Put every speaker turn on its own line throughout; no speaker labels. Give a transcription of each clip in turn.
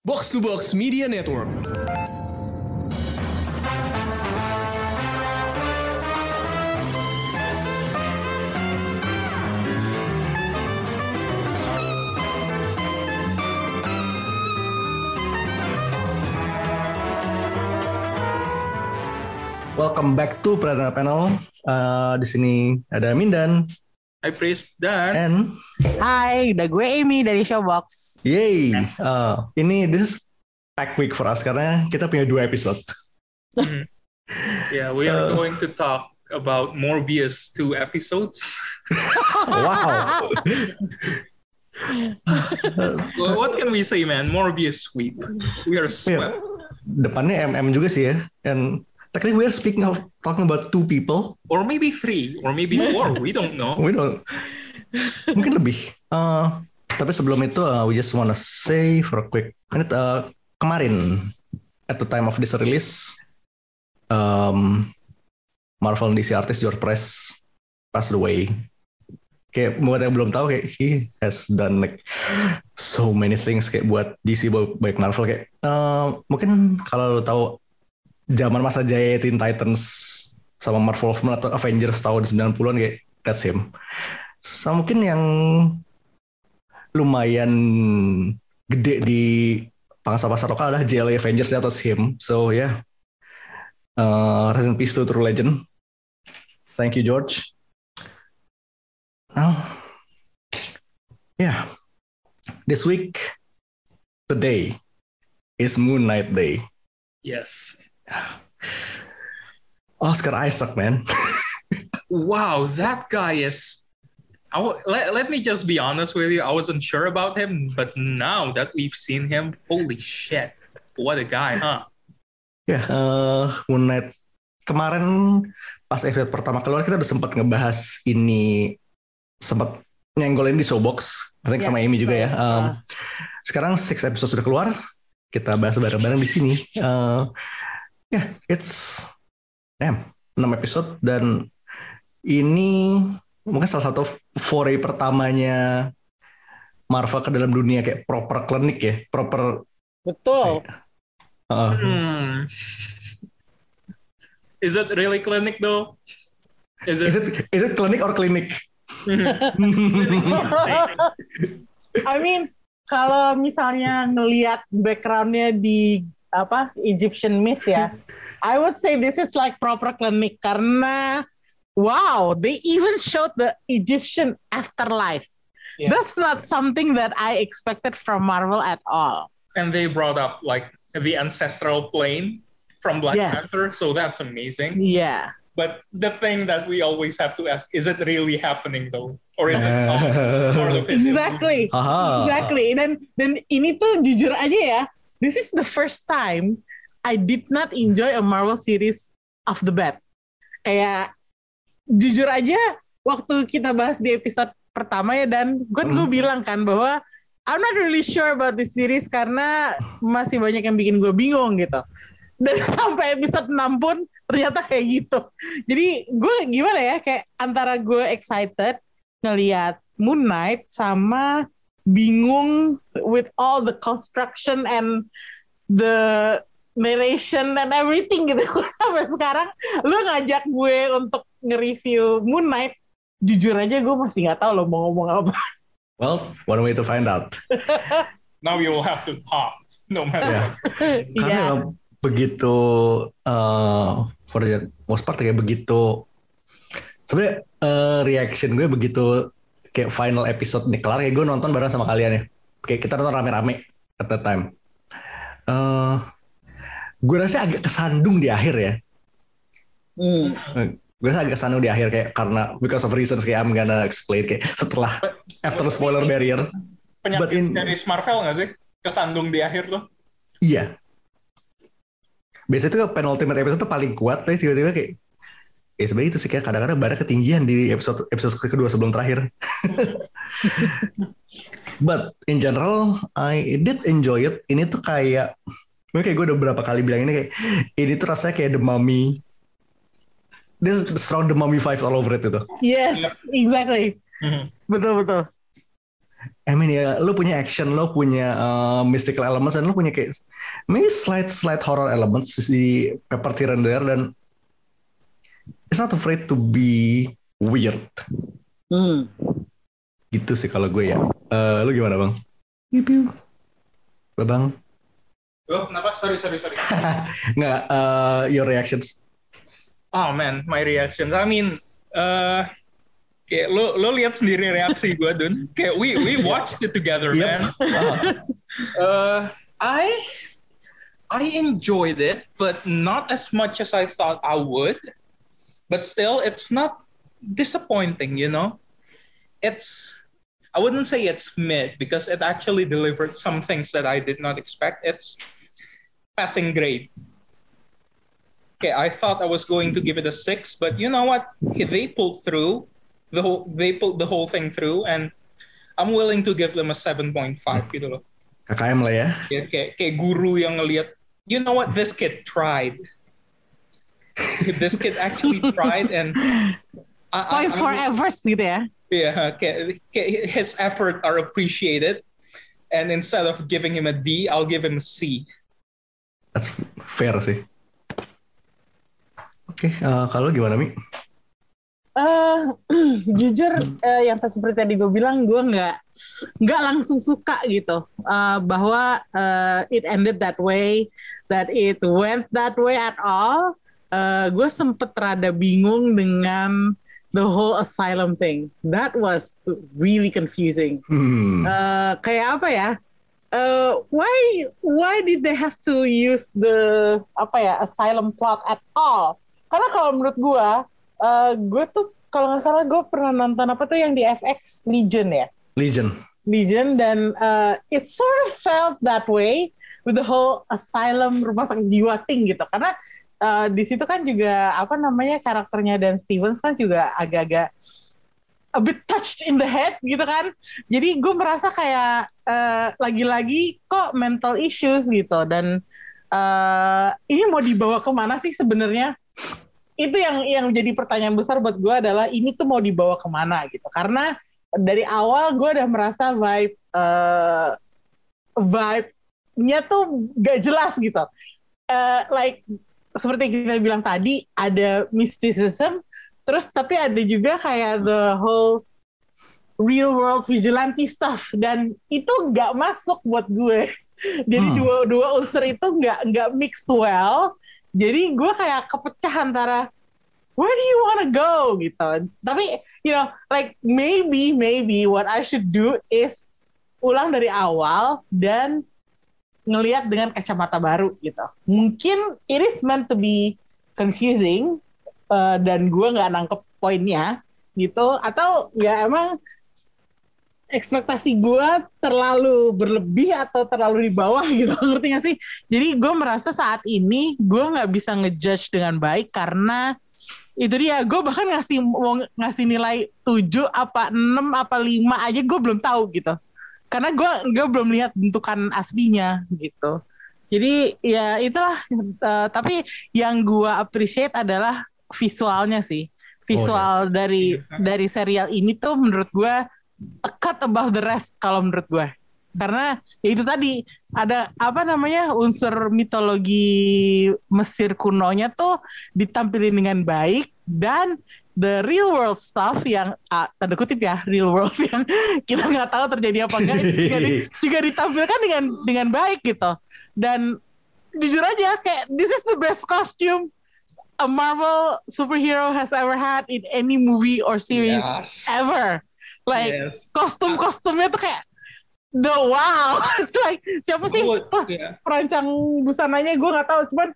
Box to Box Media Network.
Welcome back to Pradana Panel. Uh, di sini ada Mindan
Hi Priest dan
and
Hai, udah gue Amy dari Showbox.
yay.
Yes.
Uh, ini this is pack week for us karena kita punya dua episode.
yeah, we are
Uh.
going to talk about Morbius two episodes.
Wow.
well, what can we say, man? Morbius sweep. We are swept.
Depannya MM juga sih ya. And technically we are speaking of talking about two people.
Or maybe three, or maybe four. We don't know.
We don't. Mungkin lebih. Uh, tapi sebelum itu uh, we just wanna say for a quick minute uh, kemarin at the time of this release um, Marvel DC artist George Press passed away. Kayak buat yang belum tahu kayak he has done like so many things kayak buat DC baik Marvel kayak uh, mungkin kalau lo tahu zaman masa jaya Teen Titans sama Marvel atau Avengers tahun 90-an kayak that's him. Sama mungkin yang lumayan gede di pangsa pasar lokal adalah JLA Avengers di atas him. So yeah. Uh, peace to True Legend. Thank you George. Now, yeah. This week, today is Moon Knight Day.
Yes.
Oscar Isaac, man.
Wow, that guy is. I w- let, let me just be honest with you. I wasn't sure about him, but now that we've seen him, holy shit. What a guy, huh?
Ya, eh, Moon Knight kemarin pas episode pertama keluar kita udah sempat ngebahas ini sempat nyenggolin di Showbox, I think
Ya,
sama Amy juga ya. Um, sekarang six episode sudah keluar, kita bahas bareng-bareng di sini. Eh, Ya, it's damn, 6 episode dan ini mungkin salah satu foray pertamanya Marvel ke dalam dunia kayak proper klinik ya, proper
Betul.
uh,
Hmm. Is it really clinic though? Is
is
it?
it is it klinik or klinik?
I mean, kalau misalnya ngelihat backgroundnya di apa Egyptian myth ya, I would say this is like proper clinic karena wow, they even showed the Egyptian afterlife.
Yeah.
That's not something that I expected from Marvel at all.
and they brought up like the ancestral plane from Black
Yes.
Panther, so that's amazing.
Yeah.
But the thing that we always have to ask is it really happening though, or is it not part of his
Exactly.
Aha.
Exactly. Dan dan ini tuh jujur aja ya, this is the first time I did not enjoy a Marvel series of the bat. Kayak jujur aja waktu kita bahas di episode pertama ya dan gue gue
Hmm.
bilang kan bahwa I'm not really sure about this series karena masih banyak yang bikin gue bingung gitu. Dan sampai episode 6 pun ternyata kayak gitu. Jadi gue gimana ya kayak antara gue excited ngelihat Moon Knight sama bingung with all the construction and the narration and everything gitu sampai sekarang lu ngajak gue untuk nge-review Moon Knight jujur aja gue masih nggak tahu lo mau ngomong apa
Well, one way to find out.
Now you will have to talk, no matter. What.
Karena
Iya.
begitu uh, for the most part kayak begitu sebenarnya uh, reaction gue begitu kayak final episode nih kelar kayak gue nonton bareng sama kalian ya. Kayak kita nonton rame-rame at that time. Uh, gue rasa agak kesandung di akhir ya.
Hmm.
Gue rasa agak kesandung di akhir kayak karena because of reasons kayak I'm gonna explain kayak setelah after the spoiler barrier.
Penyakit
in-
dari Marvel nggak sih? Kesandung di akhir tuh.
Iya. Biasanya tuh penultimate episode tuh paling kuat tuh tiba-tiba kayak ya sebenarnya itu sih kayak kadang-kadang barang ketinggian di episode episode kedua sebelum terakhir. But in general I did enjoy it. Ini tuh kayak gue kayak gue udah berapa kali bilang ini kayak ini tuh rasanya kayak The Mummy. This is strong The Mummy vibes all over it gitu.
yes exactly betul betul
I mean ya, lu punya action, lu punya uh, mystical elements, dan lu punya kayak maybe slight slight horror elements di pepper there dan it's not afraid to be weird.
Hmm.
Gitu sih kalau gue ya. Eh, lu gimana bang? Piu. Bang,
Oh, kenapa? Sorry, sorry, sorry.
nggak uh, your reactions?
Oh man, my reactions. I mean, uh, kayak lo lo lihat sendiri reaksi gue, Dun. Kayak we we watched it together,
Yep.
man. Uh, I I enjoyed it, but not as much as I thought I would. But still, it's not disappointing. You know, it's I wouldn't say it's mid because it actually delivered some things that I did not expect. It's passing grade. Okay, I thought I was going to give it a six, but you know what? They pulled through the whole. They pulled the whole thing through, and I'm willing to give them a seven point five. Gitu loh.
KKM lah ya.
Ya, kayak kayak guru yang ngelihat, you know what? This kid tried. this kid actually tried, and
Points
I-
for efforts gitu ya.
yeah, kayak his effort are appreciated. And instead of giving him a D, I'll give him a C.
That's fair sih. Oke, eh, kalau gimana Mi?
eh jujur eh, yang pas seperti tadi gue bilang gue nggak nggak langsung suka gitu Eh, bahwa eh, it ended that way that it went that way at all Eh, gue sempet rada bingung dengan the whole asylum thing. That was really confusing.
Hmm.
Eh, kayak apa ya? Eh, why why did they have to use the apa ya asylum plot at all? Karena kalau menurut gue eh, gue tuh kalau nggak salah gue pernah nonton apa tuh yang di FX Legion ya?
Legion.
Legion dan uh, it sort of felt that way with the whole asylum rumah sakit jiwa thing gitu. Karena uh, di situ kan juga apa namanya karakternya Dan Stevens kan juga agak-agak a bit touched in the head gitu kan. Jadi gue merasa kayak uh, lagi-lagi kok mental issues gitu. Dan uh, ini mau dibawa ke mana sih sebenarnya? Itu yang yang jadi pertanyaan besar buat gue adalah ini tuh mau dibawa ke mana gitu. Karena dari awal gue udah merasa vibe eh vibe-nya tuh gak jelas gitu. Eh, like seperti yang kita bilang tadi ada mysticism, terus tapi ada juga kayak the whole real world vigilante stuff dan itu gak masuk buat gue. Jadi
Hmm.
dua dua unsur itu nggak nggak mixed well. Jadi gue kayak kepecah antara where do you wanna go gitu. Tapi you know like maybe maybe what I should do is ulang dari awal dan ngelihat dengan kacamata baru gitu. Mungkin it is meant to be confusing uh, dan gue nggak nangkep poinnya gitu atau ya emang ekspektasi gue terlalu berlebih atau terlalu di bawah gitu ngerti gak sih? Jadi gue merasa saat ini gue nggak bisa ngejudge dengan baik karena itu dia gue bahkan ngasih ngasih nilai 7 apa 6 apa 5 aja gue belum tahu gitu karena gue gue belum lihat bentukan aslinya gitu. Jadi ya itulah Eh, tapi yang gue appreciate adalah visualnya sih. Visual dari dari serial ini tuh menurut gue a cut above the rest kalau menurut gue karena ya itu tadi ada apa namanya unsur mitologi Mesir kunonya tuh ditampilin dengan baik dan the real world stuff yang ah, tanda kutip ya real world yang kita nggak tahu terjadi apa enggak juga, di- juga ditampilkan dengan dengan baik gitu dan jujur aja kayak this is the best costume a Marvel superhero has ever had in any movie or series
Yes.
ever like
yes.
kostum-kostumnya tuh kayak the wow It's like siapa sih
yeah.
perancang busananya gue nggak tahu cuman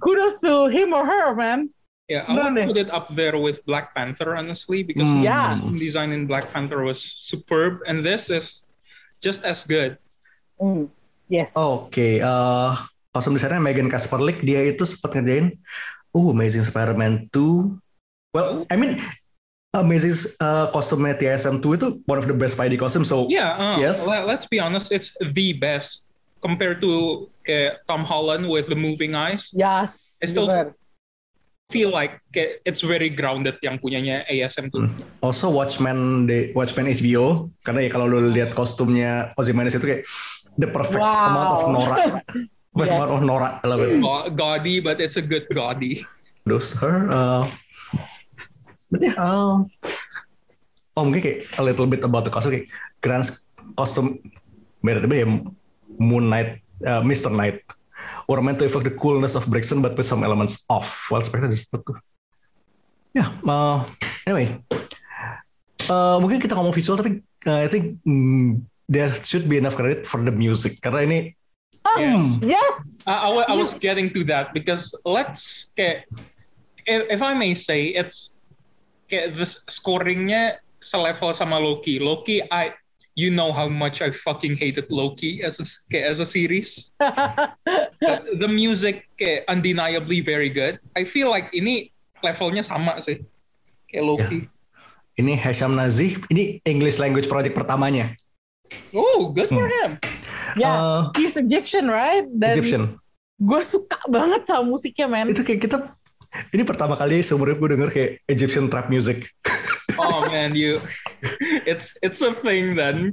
kudos to him or her man
Yeah, I
No,
would put it up there with Black Panther, honestly, because the
Yeah.
costume design in Black Panther was superb, and this is just as good.
Hmm, yes
Oke, eh kostum desainnya Megan Kasperlik dia itu sempat ngerjain uh Amazing Spider-Man 2. Well, I mean Amazing uh, kostumnya TSM 2 itu one of the best Spidey costume. So
Yeah, uh,
Yes.
let, us be honest, it's the best compared to uh, Tom Holland with the moving eyes.
yes
I still-
bener.
Feel like kayak it's very grounded yang punyanya ASM tuh.
Also Watchmen di Watchmen HBO karena ya kalau lu lihat kostumnya Ozymandias itu kayak the perfect
Wow.
amount of Nora. Perfect
Yeah.
amount of Nora. I love it.
Ga- Gaudy, but it's a good gaudy.
Those her. Uh, but yeah, um, oh mungkin kayak a little bit about the costume kayak grand costume better ya Moon Knight, uh, Mr. Knight were meant to evoke the coolness of Brixton but with some elements off. Well, Spectre is Yeah, uh, anyway. Uh, mungkin kita ngomong visual tapi uh, I think mm, there should be enough credit for the music karena ini
Yes.
Yes.
I, I, I was getting to that because let's kayak if, if I may say it's kayak the scoringnya selevel sama Loki. Loki I you know how much I fucking hated Loki as a as a series. But the music kayak undeniably very good. I feel like ini levelnya sama sih kayak Loki.
ini Hasham Nazih ini English language project pertamanya.
Oh, good for him.
Ya,
Uh,
he's Egyptian, right? Dan
Egyptian.
gue suka banget sama musiknya, man.
Itu kayak kita ini pertama kali seumur hidup gue denger kayak Egyptian trap music.
Oh man, you it's it's a thing then.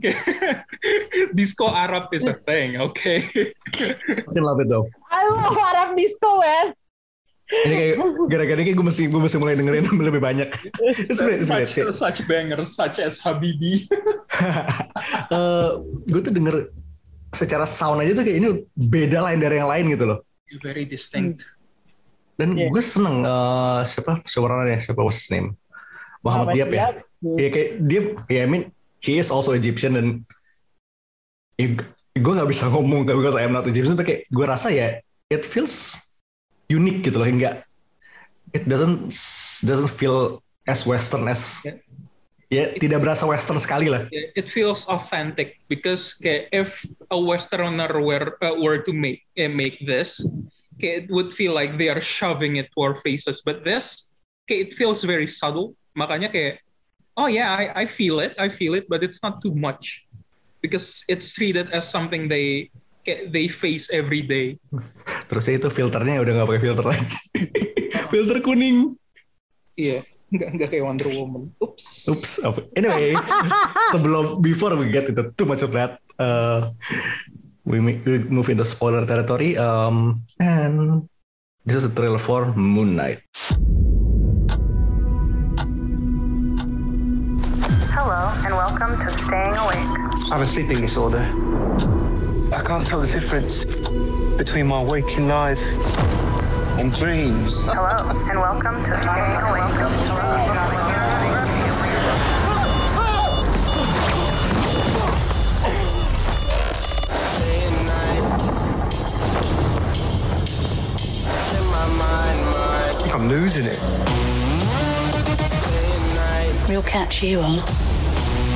Disco Arab is a thing, okay?
I love it though.
I love Arab disco, man.
Ini kayak gara-gara ini kayak gue mesti gue mesti mulai dengerin lebih banyak. It's great, it's great.
such such bangers such as Habibi.
Eh, gue tuh denger secara sound aja tuh kayak ini beda lain dari yang lain gitu loh.
Very distinct.
Dan
Yeah.
gue seneng eh, siapa? Showrunnernya siapa? Was his name? Muhammad Diab ya. Iya kayak dia ya I mean he is also Egyptian dan ya, gue nggak bisa ngomong because I am not Egyptian tapi kayak gue rasa ya it feels unique gitu loh enggak it doesn't doesn't feel as western as ya tidak berasa western sekali lah.
It feels authentic because kayak if a Westerner were uh, were to make uh, make this, kayak it would feel like they are shoving it to our faces. But this, kayak it feels very subtle. Makanya kayak, oh yeah, I, I feel it, I feel it, but it's not too much because it's treated as something they they face every day.
terus itu filternya udah nggak pakai filter lagi filter kuning
Iya, nggak nggak kayak Wonder Woman. Oops.
Oops. Anyway, sebelum before we get into too much of that, uh, we, we move into spoiler territory. Um, and this is a trailer for Moon Knight.
Hello, and welcome to Staying Awake.
I have a sleeping disorder. I can't tell the difference between my waking life and dreams.
Hello, and welcome to Staying Awake.
I'm losing it.
We'll catch you on.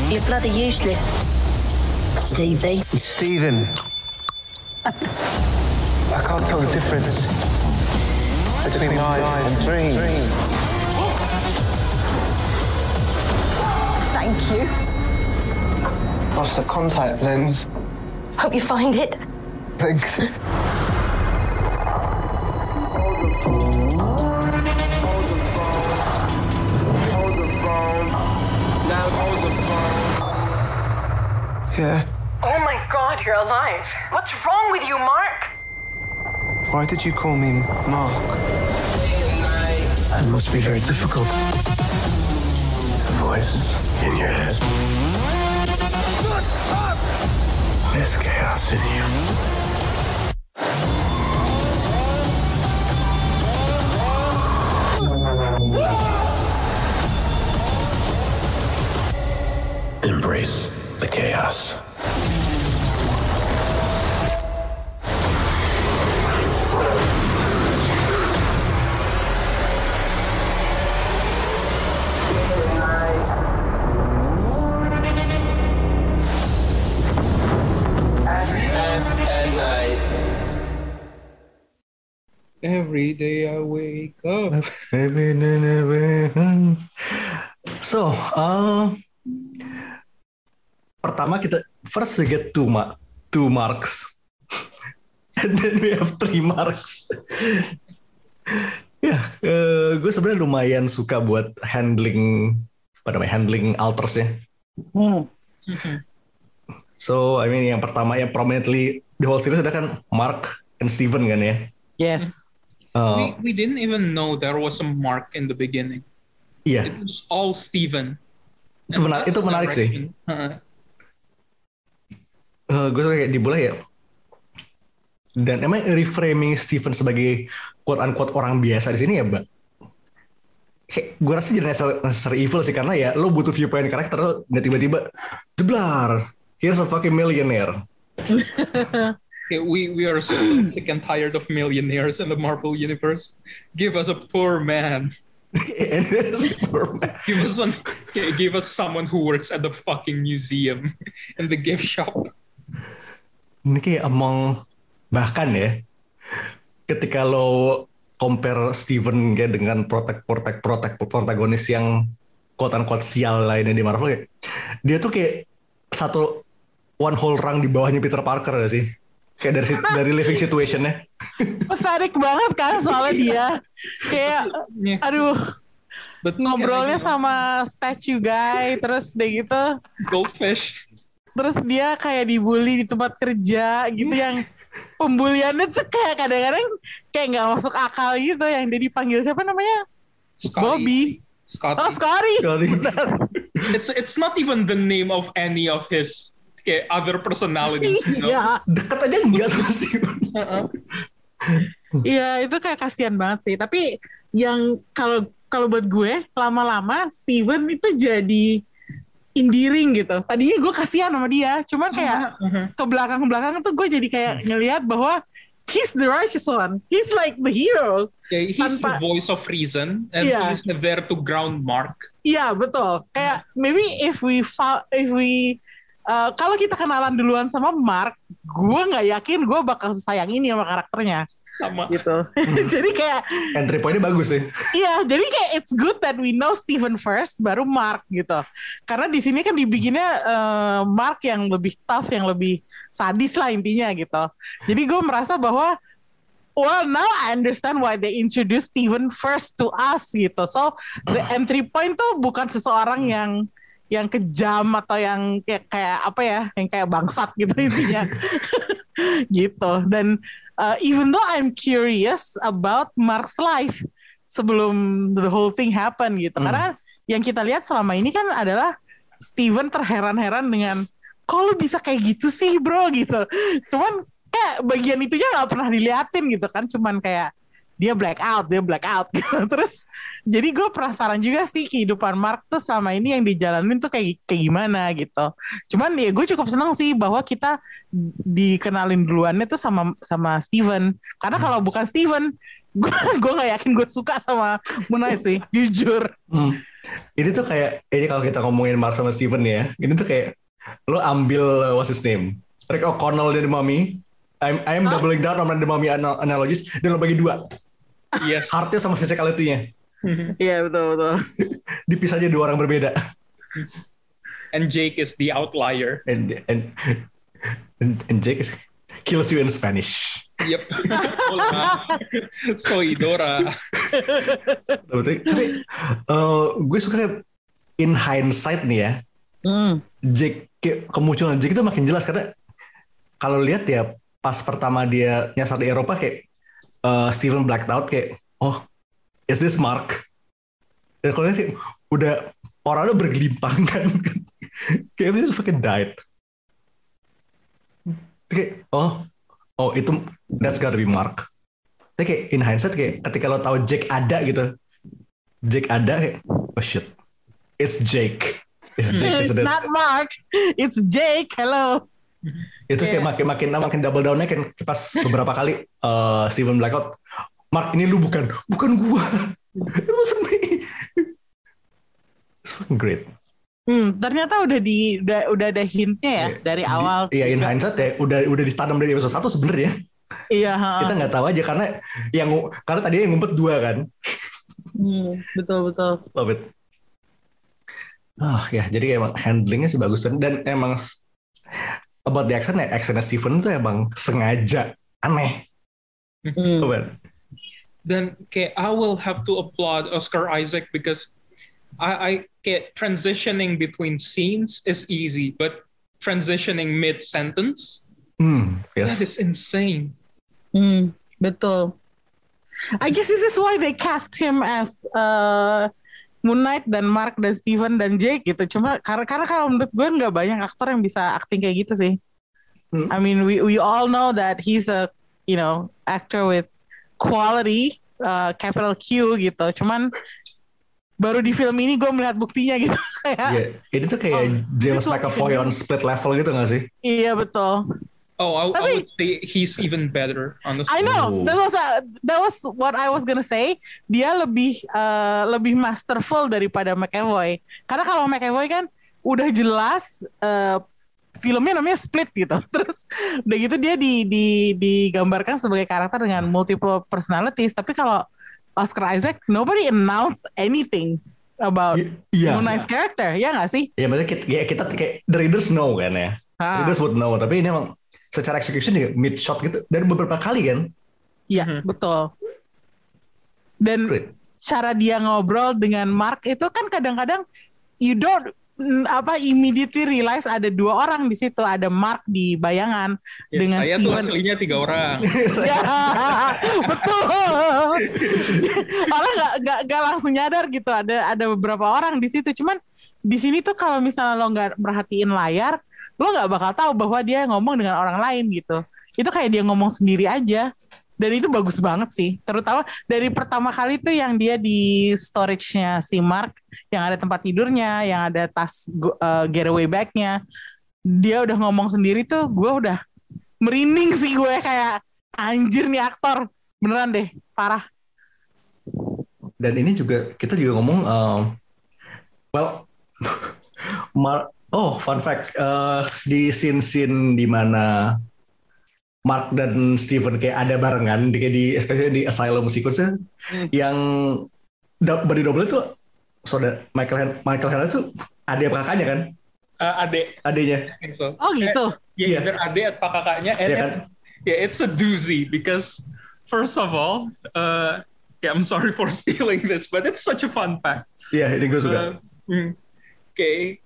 You're bloody useless. Stevie.
Stephen. I can't tell the difference between life and dreams.
Thank you.
Lost the contact lens.
Hope you find it.
Thanks. Yeah.
Oh my god, you're alive. What's wrong with you, Mark?
Why did you call me Mark? That must be very difficult. The voice in your head. There's chaos in you.
Pertama kita first we get two ma two marks, and then we have three marks. ya, Iya, eh, gue sebenarnya lumayan suka buat handling apa namanya handling altersnya.
Hmm.
So I mean yang pertama yang prominently the whole series ada kan Mark and Steven kan ya.
Yes.
Eh,
we, we didn't even know there was a mark in the beginning.
iya,
It was all Steven.
Itu menar- itu menarik sih.
Uh,
Eh, gue suka kayak di bola ya. Dan emang reframing Steven sebagai quote unquote orang biasa di sini ya, Mbak. Gue rasa jadi necessary evil sih karena ya lo butuh viewpoint karakter lo dan tiba-tiba jeblar here's a fucking millionaire
okay, we, we are so sick and tired of millionaires in the Marvel universe. Give us a poor man.
and it's poor man.
Give us an, give us someone who works at the fucking museum and the gift shop.
Ini kayak among bahkan ya ketika lo compare Steven kayak dengan protek protek protek protagonis yang quote unquote sial lainnya di Marvel kayak dia tuh kayak satu one whole rang di bawahnya Peter Parker gak sih kayak dari dari living situationnya
Menarik banget kan soalnya dia. Kayak
Yeah.
aduh
But
ngobrolnya sama statue guy terus deh gitu
goldfish.
Terus dia kayak dibully di tempat kerja gitu yang pembuliannya tuh kayak kadang-kadang kayak nggak masuk akal gitu yang dia dipanggil siapa namanya
Scotty.
Bobby
Scotty.
oh Scotty
Kali.
It's it's not even the name of any of his okay, other personalities. You know?
iya
dekat aja enggak sama Steven
iya itu kayak kasihan banget sih tapi yang kalau kalau buat gue lama-lama Steven itu jadi endearing gitu. Tadinya gue kasihan sama dia cuman kayak ke belakang ke belakang tuh gue jadi kayak ngelihat bahwa he's the righteous one. He's like the hero.
Okay, he's
Tanpa-
the voice of reason, and
Yeah.
he's there to ground Mark.
Iya betul. Kayak maybe if we if we uh, kalau kita kenalan duluan sama Mark, gue nggak yakin gue bakal sayang ini sama karakternya
Sama.
gitu. jadi kayak
entry pointnya bagus sih
iya, jadi kayak it's good that we know Steven first, baru Mark gitu. Karena di sini kan dibikinnya uh, Mark yang lebih tough, yang lebih sadis lah intinya gitu. Jadi gue merasa bahwa Well, now I understand why they introduce Steven first to us gitu. So the entry point tuh bukan seseorang yang yang kejam atau yang kayak, kayak apa ya, yang kayak bangsat gitu intinya. gitu. Dan uh, even though I'm curious about Mark's life sebelum the whole thing happen gitu.
Hmm.
Karena yang kita lihat selama ini kan adalah Steven terheran-heran dengan kok lu bisa kayak gitu sih bro gitu. Cuman kayak bagian itunya nggak pernah diliatin gitu kan cuman kayak dia black out dia black out. Gitu terus jadi gue penasaran juga sih kehidupan Mark tuh selama ini yang dijalanin tuh kayak kayak gimana gitu. Cuman ya gue cukup seneng sih bahwa kita dikenalin duluannya tuh sama sama Steven. Karena kalau bukan Steven gue gue nggak yakin gue suka sama Munai sih jujur.
Hmm. Ini tuh kayak ini kalau kita ngomongin Mark sama Steven ya, ini tuh kayak lo ambil uh, what's his name, Rick O'Connell dari Mummy, I'm I'm doubling down on the Mummy anal- analogies dan lo bagi dua,
Yes.
heartnya sama physicality-nya,
iya betul betul
dipisah aja dua orang berbeda,
and Jake is the outlier.
and and and, and Jake is kills you in Spanish.
Yep. Hola. Soy Dora.
Tapi, tapi uh, gue suka kayak in hindsight nih ya,
Hmm.
Jake kemunculan Jake itu makin jelas karena kalau lihat ya pas pertama dia nyasar di Eropa kayak uh, Steven blacked out kayak oh is this Mark? Dan kalau lihat kayak, udah orang udah bergelimpang kan? Kayak dia fucking died. Kayak oh oh itu that's gotta be Mark. Tapi kayak in hindsight kayak ketika lo tahu Jake ada gitu Jake ada kayak oh shit. It's Jake. It's Jake
It's
isn't it?
not Mark, it's Jake. Hello.
Itu kayak
Iya.
makin makin makin double downnya kan pas beberapa kali eh, Steven Blackout Mark ini lu bukan bukan gua it wasn't me it's fucking great
Hmm, ternyata udah di udah, udah ada hintnya ya
Iya.
dari awal.
iya in
juga.
hindsight ya udah udah ditanam dari episode 1 sebenarnya
Iya, ha.
kita nggak tahu aja karena yang karena tadi yang ngumpet dua kan
Hmm, betul betul.
love it ah ya jadi emang handlingnya sih bagus dan emang about the action ya actionnya Steven tuh emang sengaja aneh. Coba.
then kayak I will have to applaud Oscar Isaac because I, I kayak transitioning between scenes is easy, but transitioning mid sentence that
yes.
is insane.
Hmm, betul. I guess this is why they cast him as uh, Moon Knight dan Mark dan Steven dan Jake gitu. Cuma karena karena kalau menurut gue nggak banyak aktor yang bisa acting kayak gitu sih.
Hmm.
I mean we we all know that he's a you know actor with quality uh, capital Q gitu. Cuman baru di film ini gue melihat buktinya gitu. Kayak,
Ya, ini tuh kayak
Oh,
James McAvoy on split level gitu gak sih?
iya betul.
Oh, I, I
Tapi-
would say he's even better, honestly.
I know
Oh.
that was uh, that was what I was gonna say. Dia lebih uh, lebih masterful daripada McAvoy. Karena kalau McAvoy kan udah jelas uh, filmnya namanya Split gitu. Terus udah gitu dia di, di digambarkan sebagai karakter dengan multiple personalities. Tapi kalau Oscar Isaac, nobody announced anything about
I- Iya.
Moon Knight's character, ya nggak sih?
Ya maksudnya kita, ya, kita kayak the readers know kan ya.
Ah.
Readers would know. Tapi ini emang secara execution juga mid shot gitu. Dan beberapa kali kan.
Iya,
Mhm.
betul. Dan
Great.
cara dia ngobrol dengan Mark itu kan kadang-kadang you don't apa immediately realize ada dua orang di situ, ada Mark di bayangan
Ya,
dengan
saya tuh
Steven.
aslinya tiga orang.
Ya, betul. orang nggak nggak nggak langsung nyadar gitu. Ada ada beberapa orang di situ. Cuman di sini tuh kalau misalnya lo nggak perhatiin layar, lo nggak bakal tahu bahwa dia ngomong dengan orang lain gitu. Itu kayak dia ngomong sendiri aja. Dan itu bagus banget sih. Terutama dari pertama kali tuh yang dia di storage-nya si Mark, yang ada tempat tidurnya, yang ada tas uh, getaway bag-nya. Dia udah ngomong sendiri tuh, gue udah merinding sih gue kayak anjir nih aktor beneran deh parah
Dan ini juga kita juga ngomong um, well Mar oh fun fact uh, di scene-scene di mana Mark dan Steven kayak ada barengan di kayak di especially di asylum sequence yang da- body double itu saudara Michael Han Michael Hanna itu ada kakaknya kan
Uh, I think so.
oh gitu
Yeah,
Iya.
either adek atau kakaknya. And
Iya kan?
it's, yeah, it's a doozy because first of all, uh, yeah, I'm sorry for stealing this, but it's such a fun fact.
iya ini gue suka
Uh, mm, okay,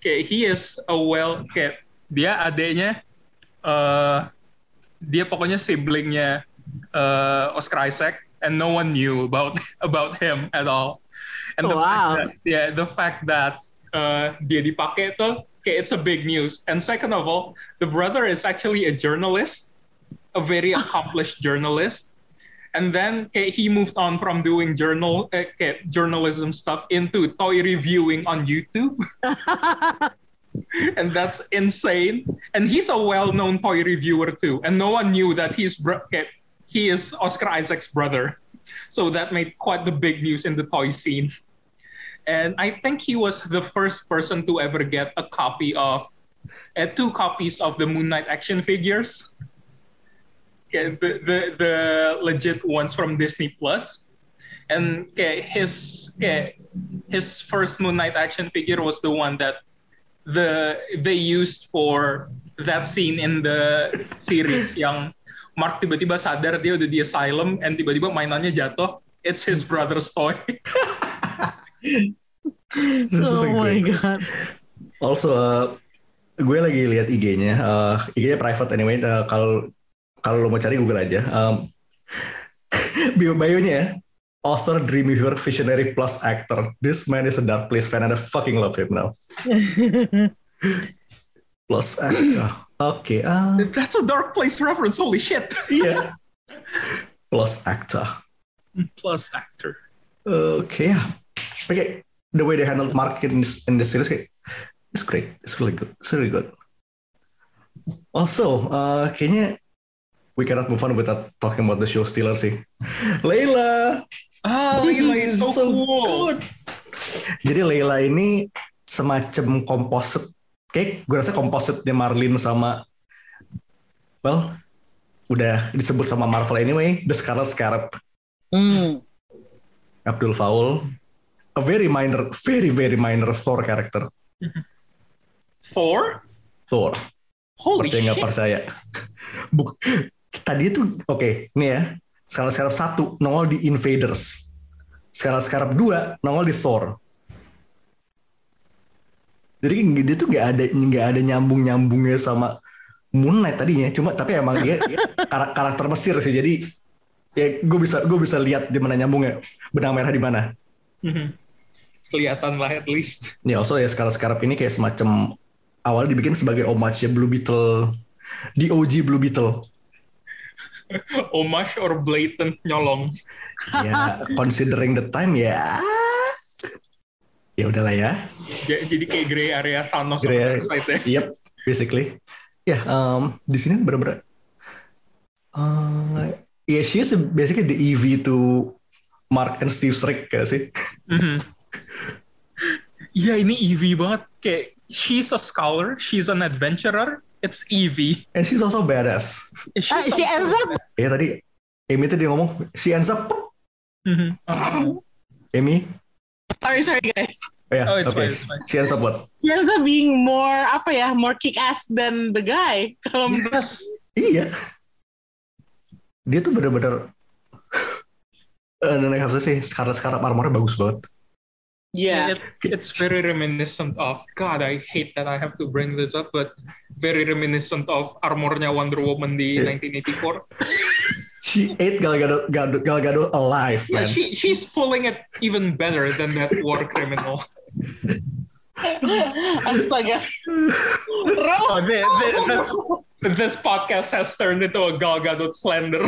okay, he is a well, okay, dia adeknya, uh, dia pokoknya siblingnya uh, Oscar Isaac, and no one knew about about him at all. And the
Wow.
fact that, yeah, the fact that uh, dia dipakai tuh, okay, it's a big news. And second of all, the brother is actually a journalist, a very accomplished journalist. And then he moved on from doing journal journalism stuff into toy reviewing on YouTube. and that's insane. And he's a well-known toy reviewer too. And no one knew that he's he is Oscar Isaac's brother. So that made quite the big news in the toy scene. And I think he was the first person to ever get a copy of uh, two copies of the Moon Knight action figures. Okay, the, the the legit ones from Disney Plus. And okay, his okay, his first Moon Knight action figure was the one that the they used for that scene in the series yang Mark tiba-tiba sadar dia udah di asylum and tiba-tiba mainannya jatuh. It's his brother's toy.
Oh my god
Also, uh, gue lagi lihat IG-nya. Uh, IG-nya private anyway. Uh, Kalau kalau lo mau cari Google aja. Um, bio bionya ya. Author, dreamweaver, visionary plus actor. This man is a dark place fan and I fucking love him now. plus actor. Oke. ah,
That's a Dark Place reference. Holy shit.
Iya. Plus actor.
Plus actor.
Oke ya. Oke. The way they handled Mark in this, in this series kayak it's great. It's really good. It's really good. Also, uh, kayaknya we cannot move on without talking about the show stealer sih. Layla.
Ah, Layla is so, cool.
good. Jadi Layla ini semacam composite. Kayak gue rasa composite-nya Marlin sama well udah disebut sama Marvel anyway, The Scarlet Scarab.
Hmm.
Abdul Faul, a very minor, very very minor Thor character.
Thor?
Thor,
Holy
percaya nggak percaya? Buk, tadi itu oke, nih ya. Scarab Scarab satu nongol di Invaders. Scarab Scarab dua nongol di Thor. Jadi dia tuh nggak ada nggak ada nyambung nyambungnya sama Moon Knight tadinya. Cuma tapi emang dia, dia kar- karakter Mesir sih. Jadi ya gue bisa gue bisa lihat di mana nyambungnya benang merah di mana.
Mhm. Kelihatan lah at least.
Ya also ya Scarab Scarab ini kayak semacam awalnya dibikin sebagai homage ya Blue Beetle di OG Blue Beetle.
Homage or blatant nyolong.
ya considering the time ya ya udahlah ya
Ja- Jadi kayak gray area Thanos
Gray area.
Ya.
yep basically ya um, di sini bener-bener uh, ya she is basically the EV to Mark and Steve Strick gak sih
Mhm. Iya ini Evie banget kayak she's a scholar, she's an adventurer, it's Evie.
and she's also badass
She's
Ah, she ends up
ya tadi Amy tadi ngomong she ends up
Mhm.
Amy
sorry sorry guys.
oh ya
Oh, it's
oke
fine, it's fine.
she ends up what
She ends up being more apa ya, more kick ass than the guy. Kalau
Yes.
iya dia tuh bener-bener Eh, dan I have to say Scarlet Scarab armornya bagus banget
yeah.
It's it's very reminiscent of God. I hate that I have to bring this up, but very reminiscent of armornya Wonder Woman di
Yeah.
1984.
She ate Gal Gadot, Gal, Gal Gadot alive,
Yeah,
man.
she she's pulling it even better than that war criminal.
Astaga.
Oh,
Rose.
thi- thi- this, this podcast has turned into a Gal Gadot slander.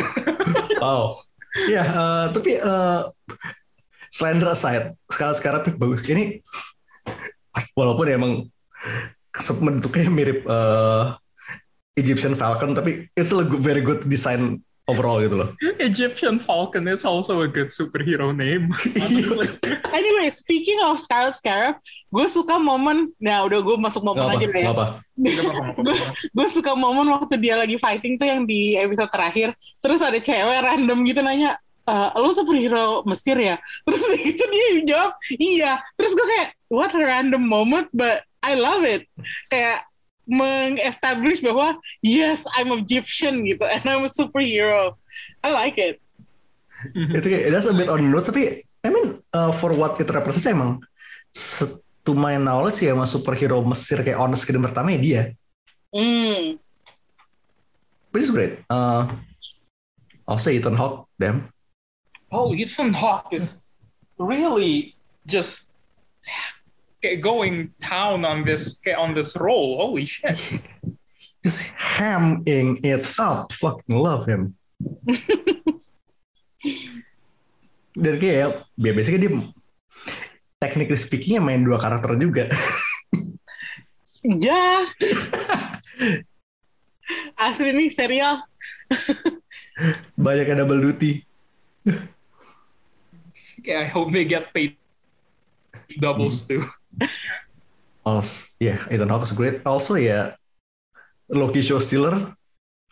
wow. Ya, eh, tapi eh, Slender aside, sekarang sekarang bagus. Ini walaupun emang se- bentuknya mirip eh, Egyptian Falcon, tapi it's a good- very good design overall gitu loh.
Egyptian Falcon is also a good superhero name.
Anyway, speaking of Scarlet Scarab, gue suka momen, nah udah gue masuk momen
Gak
aja deh.
gak apa.
gue gue suka momen waktu dia lagi fighting tuh yang di episode terakhir terus ada cewek random gitu nanya "Eh, lo superhero Mesir ya terus itu dia jawab iya terus gue kayak what a random moment but I love it kayak mengestablish bahwa yes I'm Egyptian gitu and I'm a superhero I like it
Itu kayak that's a bit on nose, tapi I mean uh, for what it represents emang to my knowledge sih emang superhero Mesir kayak on screen pertama ya dia.
hmm.
Which is great. Uh, also Ethan Hawke, damn.
Oh, Ethan Hawke is really just going down on this on this role. Holy shit!
Just hamming it up. Fucking love him. Dan kayak ya biasanya dia technically speaking main dua karakter juga.
ya asli nih serial
Banyak yang double duty.
Okay, I hope they get paid doubles mm. too.
Also, yeah, Ethan Hawke is great. Also yeah, Loki Show Stealer,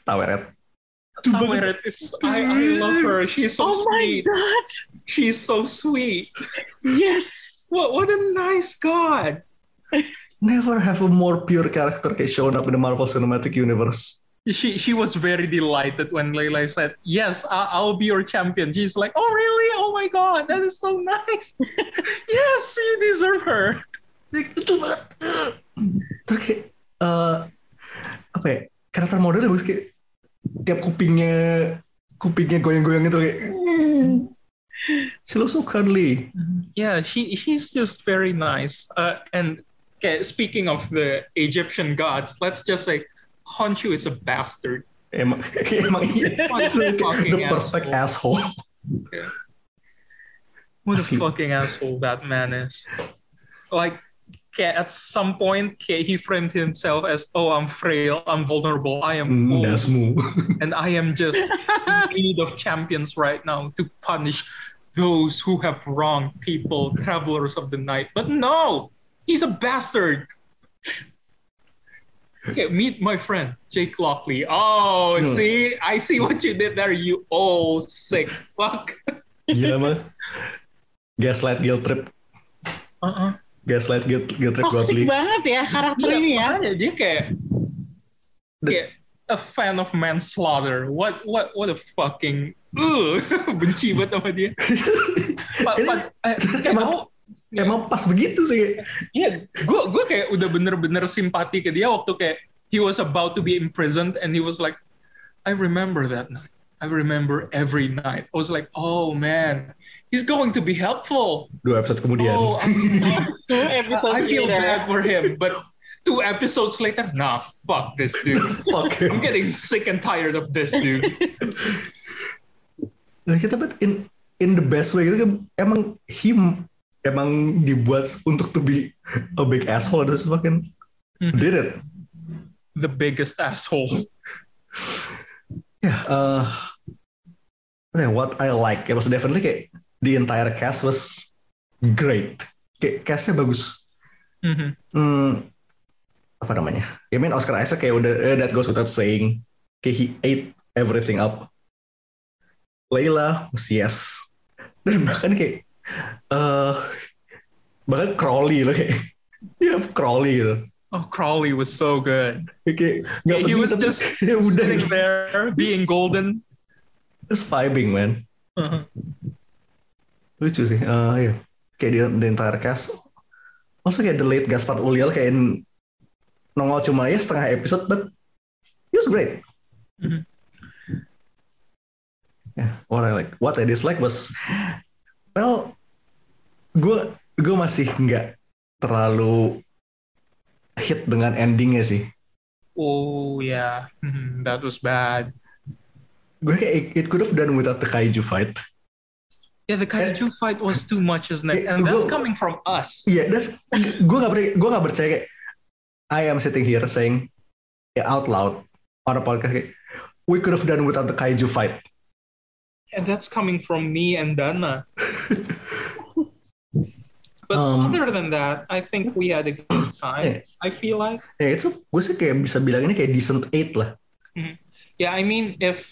Taweret.
Taweret is I, I love her. She's so
oh my
sweet.
god
She's so sweet.
yes
What what a nice god.
Never have a more pure character kayak shown up in the Marvel Cinematic Universe.
She she was very delighted when Layla said, "Yes, I, I'll be your champion." She's like, "Oh really? Oh my god, that is so nice. yes, you deserve her."
Itu banget. Terus kayak eh, apa ya? Karakter modelnya bagus kayak tiap kupingnya kupingnya goyang-goyang gitu kayak She looks so cuddly.
Yeah, she she's just very nice. Uh, and okay, speaking of the Egyptian gods, let's just say Honshu is a bastard.
Emang, emang iya. The perfect
asshole.
asshole.
What a fucking asshole that man is. Like, at some point, he framed himself as, "Oh, I'm frail, I'm vulnerable, I am
Mm,
old, and I am just in need of champions right now to punish those who have wronged people, travelers of the night." But no, he's a bastard. Okay, meet my friend Jake Lockley. Oh,
Hmm.
see, I see what you did there. You old sick fuck.
Gila mah. Gaslight guilt trip.
Uh-uh.
Gaslight guilt, guilt trip
toxic
godly.
banget ya karakter
Iya,
ini ya
makanya dia kayak
The-
kayak a fan of manslaughter. What what what a fucking uh benci banget sama dia.
Ini
pas, eh,
emang-
tahu,
Emang pas begitu sih.
Iya, gue gue kayak udah bener-bener simpati ke dia waktu kayak he was about to be imprisoned and he was like, I remember that night. I remember every night. I was like, oh man, he's going to be helpful.
Dua episode kemudian.
Oh, I'm-
Two episodes
I feel
later.
bad for him, but two episodes later, nah, fuck this dude.
Fuck
I'm
him.
getting sick and tired of this dude.
Nah, kita but in in the best way gitu kan emang him emang dibuat untuk to be a big asshole terus fucking
Mhm.
did it.
The biggest asshole.
Yeah, what I like it was definitely kayak the entire cast was great. Kayak castnya bagus.
Mhm.
Hmm, apa namanya? Ya I mean Oscar Isaac kayak udah eh, that goes without saying. Kayak he ate everything up. Layla, yes. Dan bahkan kayak eh bahkan Crowley loh kayak ya Crowley gitu.
Oh, Crawley was so good.
Kayak nggak
he was
tapi
just
ya udah
sitting there being golden.
Just vibing man.
Uh-huh.
Lucu sih. Eh ya. Kayak di, the entire cast. Also kayak the late Gaspar Ulliel kayak nongol cuma ya setengah episode but he was great.
Mhm.
Yeah, what I like, what I dislike was, well, gue gue masih nggak terlalu hit dengan endingnya sih.
Oh yeah, Mhm, that was bad.
Gue kayak it, it could have done without the kaiju fight.
Yeah, the kaiju eh, fight was too much, isn't it?
Yeah,
And that's
go-
coming from us.
yeah that's gue gak percaya, gue gak percaya kayak I am sitting here saying ya out loud on a podcast kayak we could have done without the kaiju fight.
And that's coming from me and Dana. but
Um,
other than that, I think we had a good time.
Yeah.
I feel like.
Ya itu gue sih kayak bisa bilang ini kayak decent eight lah. Mm-hmm.
Yeah, I mean, if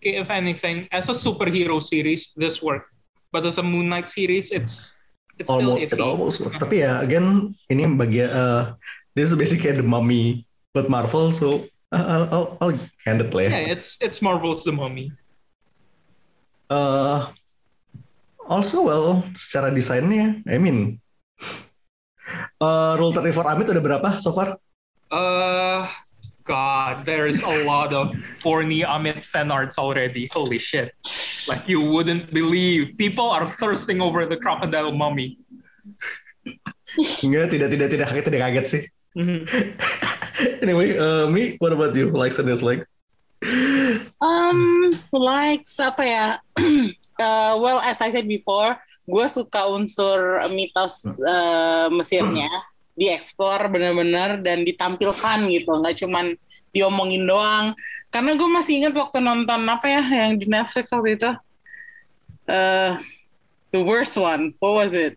if anything, as a superhero series, this worked. But as a Moon Knight series, it's it's still
Almost, it
iffy.
almost worked. Tapi ya again ini bagian uh, this is basically the mummy but Marvel so uh, I'll, I'll, I'll hand it lah ya.
Yeah, it's it's Marvel's The Mummy.
Uh, also well secara desainnya I mean uh, Rule 34 Amit udah berapa so far?
Uh, God, there is a lot of corny Amit fan arts already. Holy shit! Like you wouldn't believe, people are thirsting over the crocodile mummy.
Enggak, tidak, tidak, tidak kaget, tidak kaget sih.
Mhm.
Anyway, uh, me, what about you? Likes and dislikes?
Um, likes apa ya? Uh, well, as I said before, gue suka unsur mitos uh, Mesirnya dieksplor benar-benar dan ditampilkan gitu, nggak cuman diomongin doang. Karena gue masih ingat waktu nonton apa ya yang di Netflix waktu itu, uh, the worst one, what was it?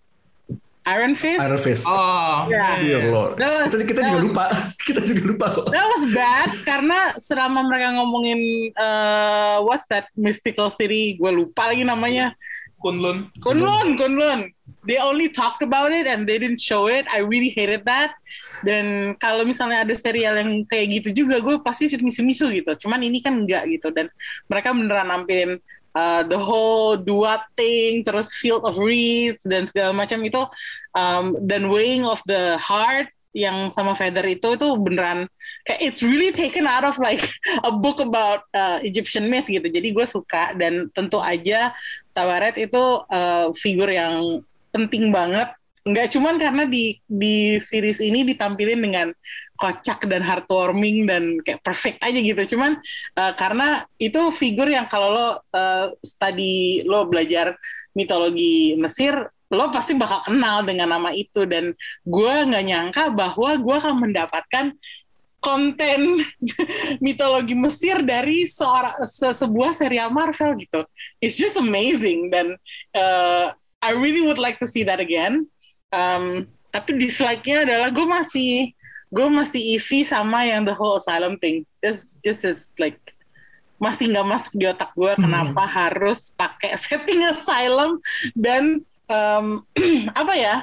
Iron Fist.
Iron Fist.
Oh,
Yeah.
man.
Dear Lord.
That was-
kita, kita juga
that-
lupa. kita juga lupa kok.
That was bad karena selama mereka ngomongin uh, what's that mystical city, gue lupa lagi namanya.
Kunlun.
Kunlun, Kunlun. They only talked about it and they didn't show it. I really hated that. Dan kalau misalnya ada serial yang kayak gitu juga, gue pasti misu-misu gitu. Cuman ini kan enggak gitu. Dan mereka beneran nampilin uh, the whole dua thing, terus Field of Reeds dan segala macam itu. Um, dan Weighing of the Heart yang sama Feather itu itu beneran kayak it's really taken out of like a book about uh, Egyptian myth gitu. Jadi gue suka dan tentu aja Tawaret itu uh, figur yang penting banget. Nggak cuman karena di di series ini ditampilin dengan kocak dan heartwarming dan kayak perfect aja gitu. Cuman uh, karena itu figur yang kalau lo uh, study lo belajar mitologi Mesir lo pasti bakal kenal dengan nama itu dan gue nggak nyangka bahwa gue akan mendapatkan konten mitologi Mesir dari seorang se- sebuah serial Marvel gitu. It's just amazing dan uh, I really would like to see that again. Um, tapi dislike-nya adalah gue masih gue masih iffy sama yang the whole asylum thing. Just just it's like masih nggak masuk di otak gue kenapa harus pakai setting asylum dan um, apa ya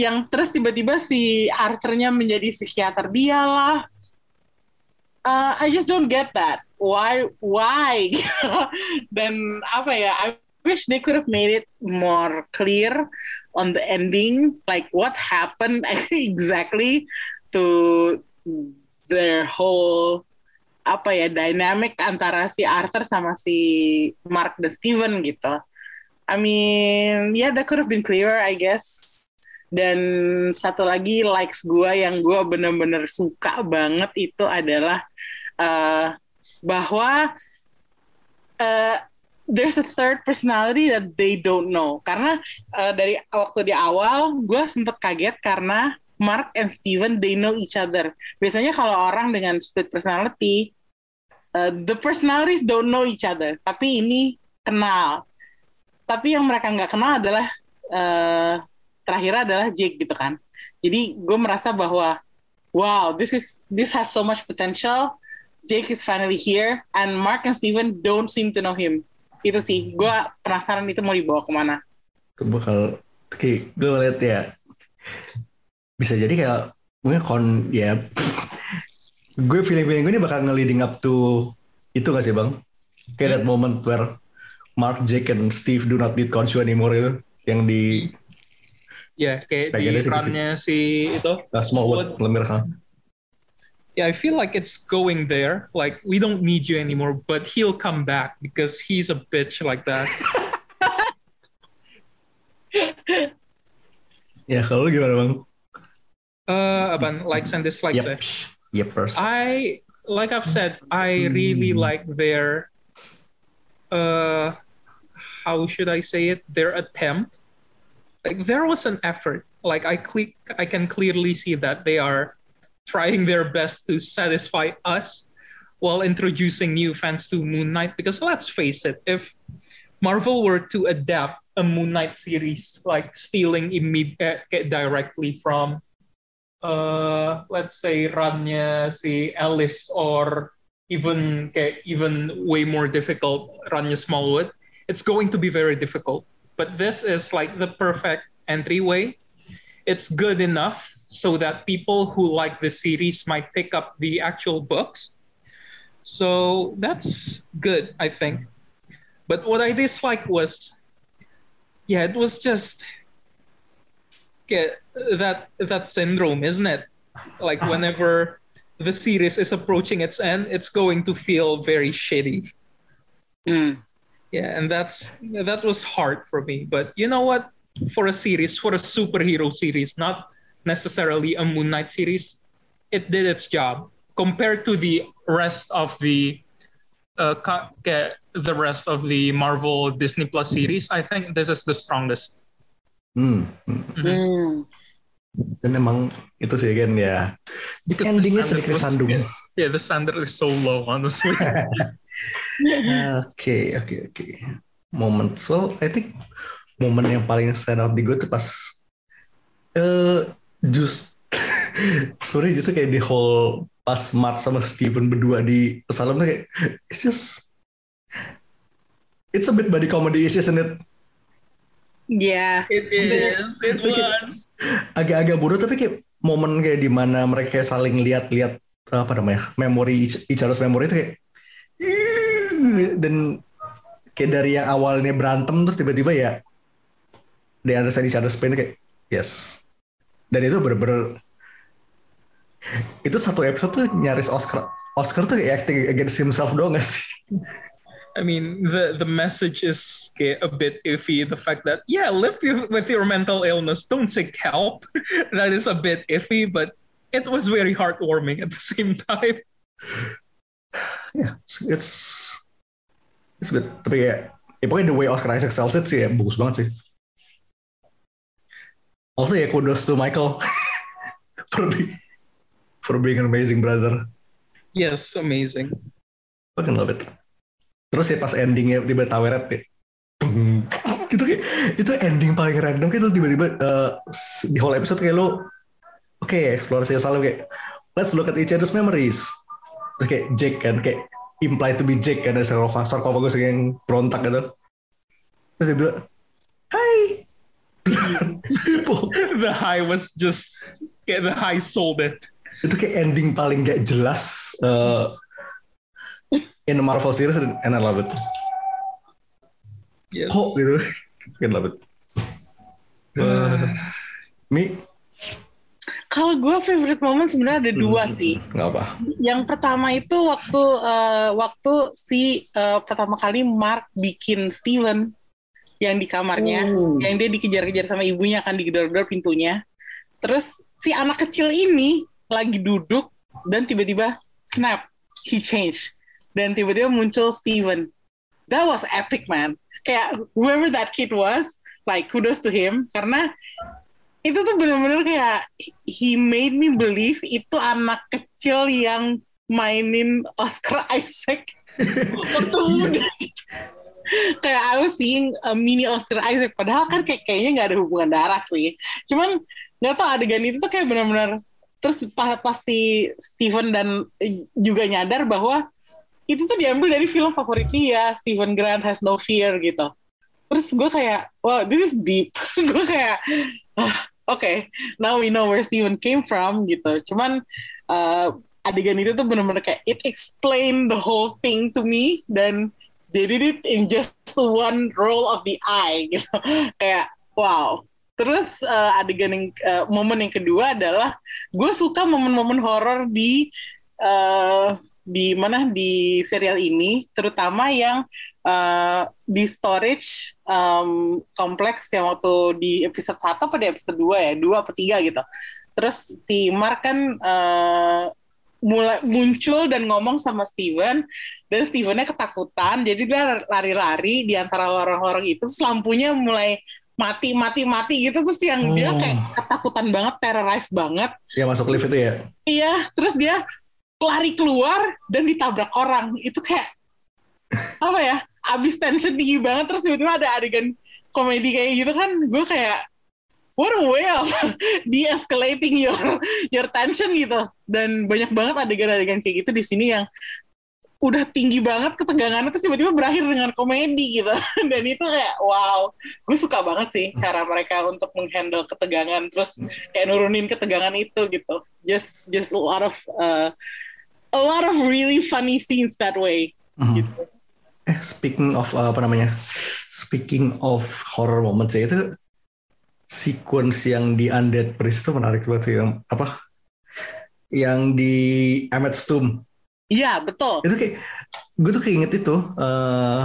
yang terus tiba-tiba si Arthurnya menjadi psikiater dia lah uh, I just don't get that. Why? Why? Dan apa ya? I wish they could have made it more clear on the ending, like what happened exactly to their whole apa ya dynamic antara si Arthur sama si Mark dan Steven gitu. I mean, yeah, that could have been clearer, I guess. Dan satu lagi likes gue yang gue bener-bener suka banget itu adalah uh, bahwa uh, there's a third personality that they don't know. Karena uh, dari waktu di awal gue sempet kaget karena Mark and Steven they know each other. Biasanya kalau orang dengan split personality, uh, the personalities don't know each other. Tapi ini kenal. Tapi yang mereka nggak kenal adalah uh, terakhir adalah Jake gitu kan. Jadi gue merasa bahwa wow, this is this has so much potential. Jake is finally here, and Mark and Steven don't seem to know him. Itu sih, gue penasaran itu mau dibawa ke mana.
Itu bakal, oke, gue lihat ya. Bisa jadi kayak mungkin kon ya. gue feeling-feeling gue ini bakal nge-leading up to itu gak sih bang? Kayak that moment where Mark, Jake, and Steve do not need Khonshu anymore itu. Yang di
Ya, kayak di
sih gitu.
runnya si itu.
uh, Smallwood, Lemir. Huh?
Yeah, I feel like it's going there. Like we don't need you anymore, but he'll come back because he's a bitch like that.
Ya kalau gimana bang?
uh, about likes and dislikes.
Yep,
eh?
yep, pers.
I like I've said, I really like their uh how should I say it? Their attempt. Like there was an effort. Like I click I can clearly see that they are trying their best to satisfy us while introducing new fans to Moon Knight because let's face it, if Marvel were to adapt a Moon Knight series like stealing imme- uh, directly from uh, let's say runnya si Alice or even even way more difficult runnya Smallwood, it's going to be very difficult. But this is like the perfect entryway. It's good enough so that people who like the series might pick up the actual books. So that's good, I think. But what I disliked was, yeah, it was just yeah, that that syndrome, isn't it? Like whenever the series is approaching its end, it's going to feel very shitty.
Hmm.
Yeah, and that's that was hard for me. But you know what? For a series, for a superhero series, not necessarily a Moon Knight series, it did its job compared to the rest of the uh, ca- ca- the rest of the Marvel Disney Plus series. I think this is the strongest.
Hmm. hmm.
Hmm.
Dan emang itu sih kan ya.
Because the
Endingnya
standard
sedikit
was-
sandung.
Yeah, yeah, the standard is so low, honestly.
Oke, oke, oke. Momen, so I think momen yang paling stand out di gue tuh pas eh just sorry justru kayak di whole pas Mark sama Steven berdua di salon tuh kayak it's just it's a bit body comedy isn't it?
Yeah.
it is. It was.
Agak-agak bodoh tapi kayak momen kayak di mana mereka saling lihat-lihat apa namanya memori each, each other's memory itu kayak dan kayak dari yang awalnya berantem terus tiba-tiba ya they understand each other's pain kayak yes dan itu bener-bener itu satu episode tuh nyaris Oscar Oscar tuh kayak acting against himself doang gak sih
I mean, the the message is a bit iffy. The fact that yeah, live with, your mental illness, don't seek help. that is a bit iffy, but it was very heartwarming at the same time.
ya it's, it's good tapi ya, ya pokoknya the way Oscar Isaac sells it sih ya bagus banget sih also ya kudos to Michael for being for being an amazing brother
Yes, amazing.
fucking love it terus ya pas endingnya tiba taweret ya Bung. gitu kayak itu ending paling random kayak itu tiba-tiba eh, di whole episode kayak lo oke eksplorasi selalu kayak let's look at each other's memories terus kayak Jake kan kayak implied to be Jake kan dari sarkofagus sarkofagus yang berontak gitu terus dia bilang hai
the high was just yeah, the high sold it.
itu kayak ending paling gak jelas uh, in the Marvel series and I love it.
Yes.
Kok gitu? Fucking love it. Uh, Mi,
Kalau gue favorite moment sebenarnya ada dua sih.
nggak apa.
Yang pertama itu waktu eh, waktu si eh, pertama kali Mark bikin Steven yang di kamarnya, yang dia dikejar-kejar sama ibunya kan digedor-gedor pintunya. Terus si anak kecil ini lagi duduk dan tiba-tiba snap, he changed. Dan tiba-tiba muncul Steven. That was epic man. Kayak whoever that kid was, like kudos to him karena itu tuh bener-bener kayak he made me believe itu anak kecil yang mainin Oscar Isaac waktu muda. Kayak I was seeing a mini Oscar Isaac. Padahal kan kayak kayaknya nggak ada hubungan darah sih. Cuman nggak tau adegan itu tuh kayak benar-benar terus pas, pas si Steven dan eh, juga nyadar bahwa itu tuh diambil dari film favorit dia Steven Grant Has No Fear gitu terus gue kayak wow this is deep. Gue kayak ah, oke now we know where Steven came from gitu. Cuman uh, adegan itu tuh bener-bener kayak it explained the whole thing to me dan they did it in just one roll of the eye gitu. Kayak wow. Terus uh, adegan yang uh, momen yang kedua adalah gue suka momen-momen horor di uh, di mana di serial ini terutama yang uh, di storage um, kompleks yang waktu di episode 1 apa di episode 2 ya, 2 apa 3 gitu. Terus si Mark kan uh, mulai muncul dan ngomong sama Steven dan Stevennya ketakutan jadi dia lari-lari di antara lorong-lorong itu terus lampunya mulai mati mati mati gitu terus yang dia
Oh.
kayak ketakutan banget terrorize banget
Ya masuk lift itu ya.
Iya, terus dia lari keluar dan ditabrak orang. Itu kayak apa ya? Abis tension tinggi banget terus tiba-tiba ada adegan komedi kayak gitu kan. Gue kayak what a way of de-escalating your your tension gitu. Dan banyak banget adegan-adegan kayak gitu di sini yang udah tinggi banget ketegangannya terus tiba-tiba berakhir dengan komedi gitu dan itu kayak wow gue suka banget sih cara mereka untuk menghandle ketegangan terus kayak nurunin ketegangan itu gitu just just a lot of uh, a lot of really funny scenes that way
Mhm.
gitu
Eh, speaking of uh, apa namanya? Speaking of horror moments ya itu sequence yang di Undead Priest itu menarik banget sih. yang apa? Yang di Emmett's Tomb.
iya betul
Itu kayak gue tuh kayak inget itu eh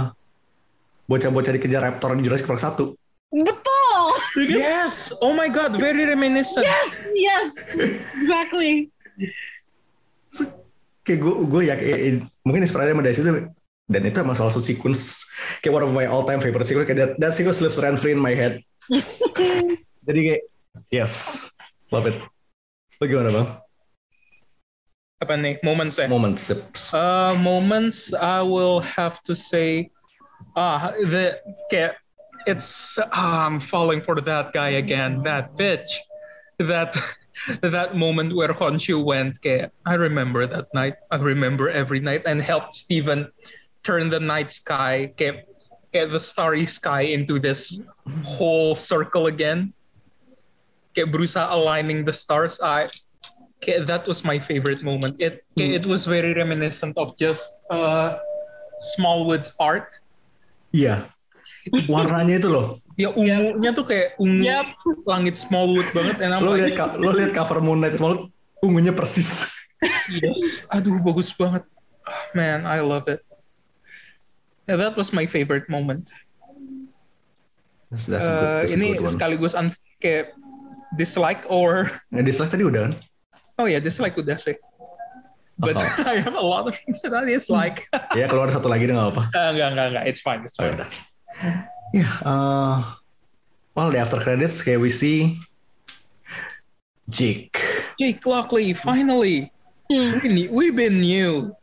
bocah-bocah dikejar raptor di Jurassic Park 1.
betul
Yes. Oh my God. Very reminiscent.
yes yes exactly
Kayak gue gue ya kayak, mungkin inspirasi sama dari situ dan itu emang salah satu sequence kayak one of my all time favorite sequence kayak that, that sequence lives rent free in my head. Jadi kayak yes, love it. Lo gimana bang?
Apa nih? Moments eh?
Moment sips.
Uh, moments I will have to say, ah, the kayak it's ah, I'm falling for that guy again, that bitch, that that moment where Honshu went. I remember that night. I remember every night and helped Stephen turn the night sky, kayak the starry sky into this whole circle again. Kayak berusaha aligning the stars. I that was my favorite moment. It it was very reminiscent of just uh, Smallwood's art.
Yeah. Warnanya itu loh.
Ya ungunya tuh kayak ungu
Yep.
langit Smallwood banget. And I'm
Lo lihat lo lihat cover Moon Knight semalam ungunya persis.
yes. Aduh bagus banget. Ah, Man, I love it. Yeah, that was my favorite moment.
That's good-
Uh,
that's a
ini
good
sekaligus un kayak dislike or
Nah, dislike tadi udah kan?
oh ya dislike udah sih. But
Oh.
I have a lot of things that I dislike.
Ya keluar satu lagi deh nggak apa.
Uh, enggak, enggak, enggak. It's fine. It's
Oh,
fine.
udah. Ya, uh, well the after credits kayak we see Jake.
Jake Lockley, finally. We knew, we've been new.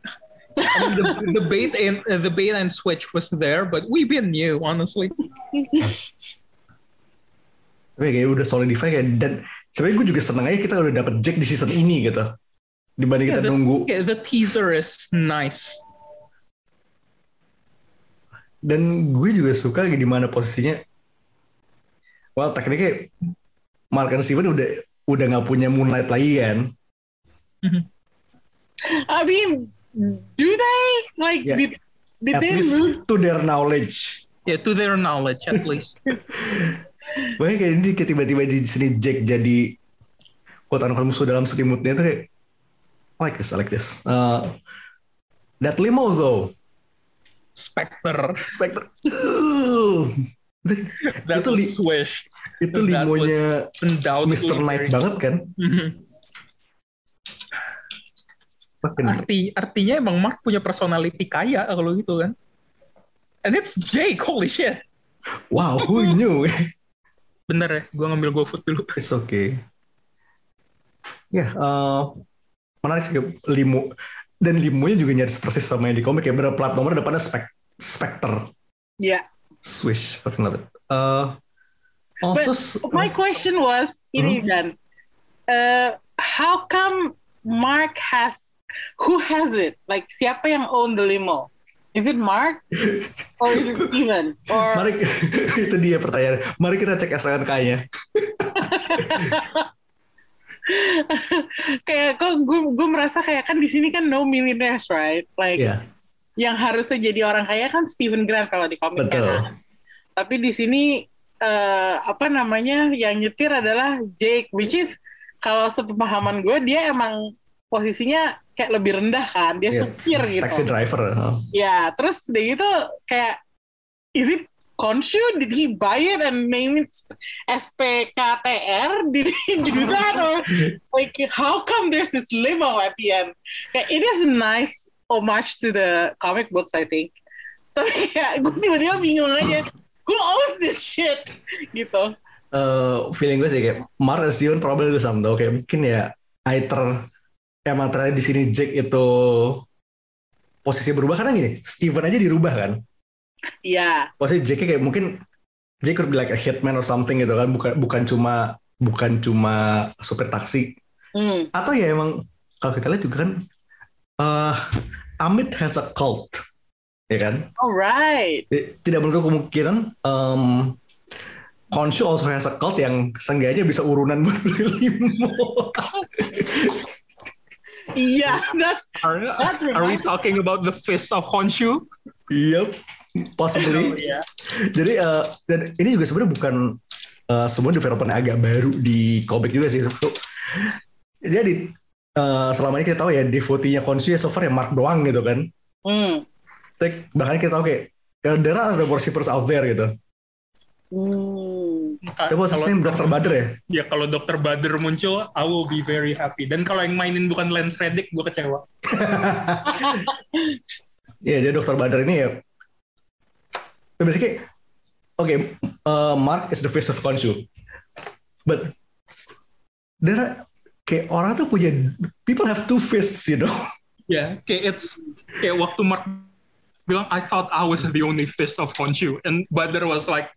I mean, the, the bait and uh, the bait and switch was there, but we've been new, honestly.
Tapi kayak udah solidify kayak dan sebenarnya gue juga seneng aja kita udah dapet Jack di season ini gitu. Dibanding kita
Yeah, the,
nunggu
yeah, the teaser is nice.
Dan gue juga suka di mana posisinya. Well tekniknya Mark and Steven udah udah nggak punya Moonlight lagi kan.
I mean, do they like
Yeah.
did did
At
they
least
lose?
to their knowledge.
Yeah, to their knowledge at least.
Makanya kayak ini kayak tiba-tiba di sini Jack jadi quote unquote musuh dalam selimutnya tuh kayak like this, I like this. Uh, that limo though,
Spectre.
Spectre. Uh,
That
Itu li-
Swish.
itu
That
limonya. Mr. Knight banget kan? Fucking-
Arti artinya emang Mark punya personality kaya kalau gitu kan. And it's Jake, holy shit.
Wow, who knew?
Bener ya, gue ngambil GoFood dulu.
It's okay. Ya, eh, menarik sih limo dan limonya juga nyaris persis sama yang di komik ya. Bener plat nomor depannya spek Spectre.
Yeah.
Swish, fucking love it. Uh, oh,
But
terus
My question was ini Dan, uh, how come Mark has who has it? Like siapa yang own the limo? Is it Mark or is it Steven? Or
mari itu dia pertanyaan. Mari kita cek SNK-nya.
kayak kok gue gue merasa kayak kan di sini kan no millionaires right? Like
Iya,
yang harusnya jadi orang kaya kan Steven Grant kalau di
betul.
kan. Tapi di sini eh, apa namanya yang nyetir adalah Jake, which is kalau sepemahaman gue dia emang posisinya kayak lebih rendah kan, dia
Iya,
supir gitu.
Taxi driver.
Ya, terus udah gitu kayak is it Konshu? Did he buy it and name it SPKTR? Did he do that or like how come there's this limo at the end? It is nice homage to the comic books I think. Tapi kayak gue tiba-tiba bingung aja. Who owns this shit? Gitu.
Eh, feeling gue sih kayak Mark and Steven probably do something though. Kayak mungkin ya either emang ternyata di sini Jack itu posisi berubah karena gini Steven aja dirubah kan
Iya.
posisi Jack kayak mungkin Jack could be like a hitman or something gitu kan bukan bukan cuma bukan cuma supir taksi
Hmm.
atau ya emang kalau kita lihat juga kan eh Amit has a cult ya kan
Alright.
Tidak menutup kemungkinan um, Konshu also has a cult yang seenggaknya bisa urunan buat beli limo.
Iya, that's
Are,
That
are we talking about the fist of Honshu?
Yep, possibly.
yeah.
Jadi eh, dan ini juga sebenarnya bukan eh, semua development agak baru di komik juga sih. Tuh. Jadi eh, selama ini kita tahu ya devotee-nya Konshu ya so far ya Mark doang gitu kan.
hmm.
Like, bahkan kita tahu kayak ya, there are other worshippers out there gitu.
Hmm.
Coba
Kalau-
name Dr. Bader ya.
Ya kalau Dr. Bader muncul, I will be very happy. Dan kalau yang mainin bukan Lance Reddick, gue kecewa.
Iya, jadi Dr. Badar ini ya basically okay, uh, Mark is the face of Khonshu. But there are, kayak orang tuh punya people have two fists, you know.
Yeah, kayak it's kayak waktu Mark bilang, I thought I was the only fist of Honshu. And but there was like,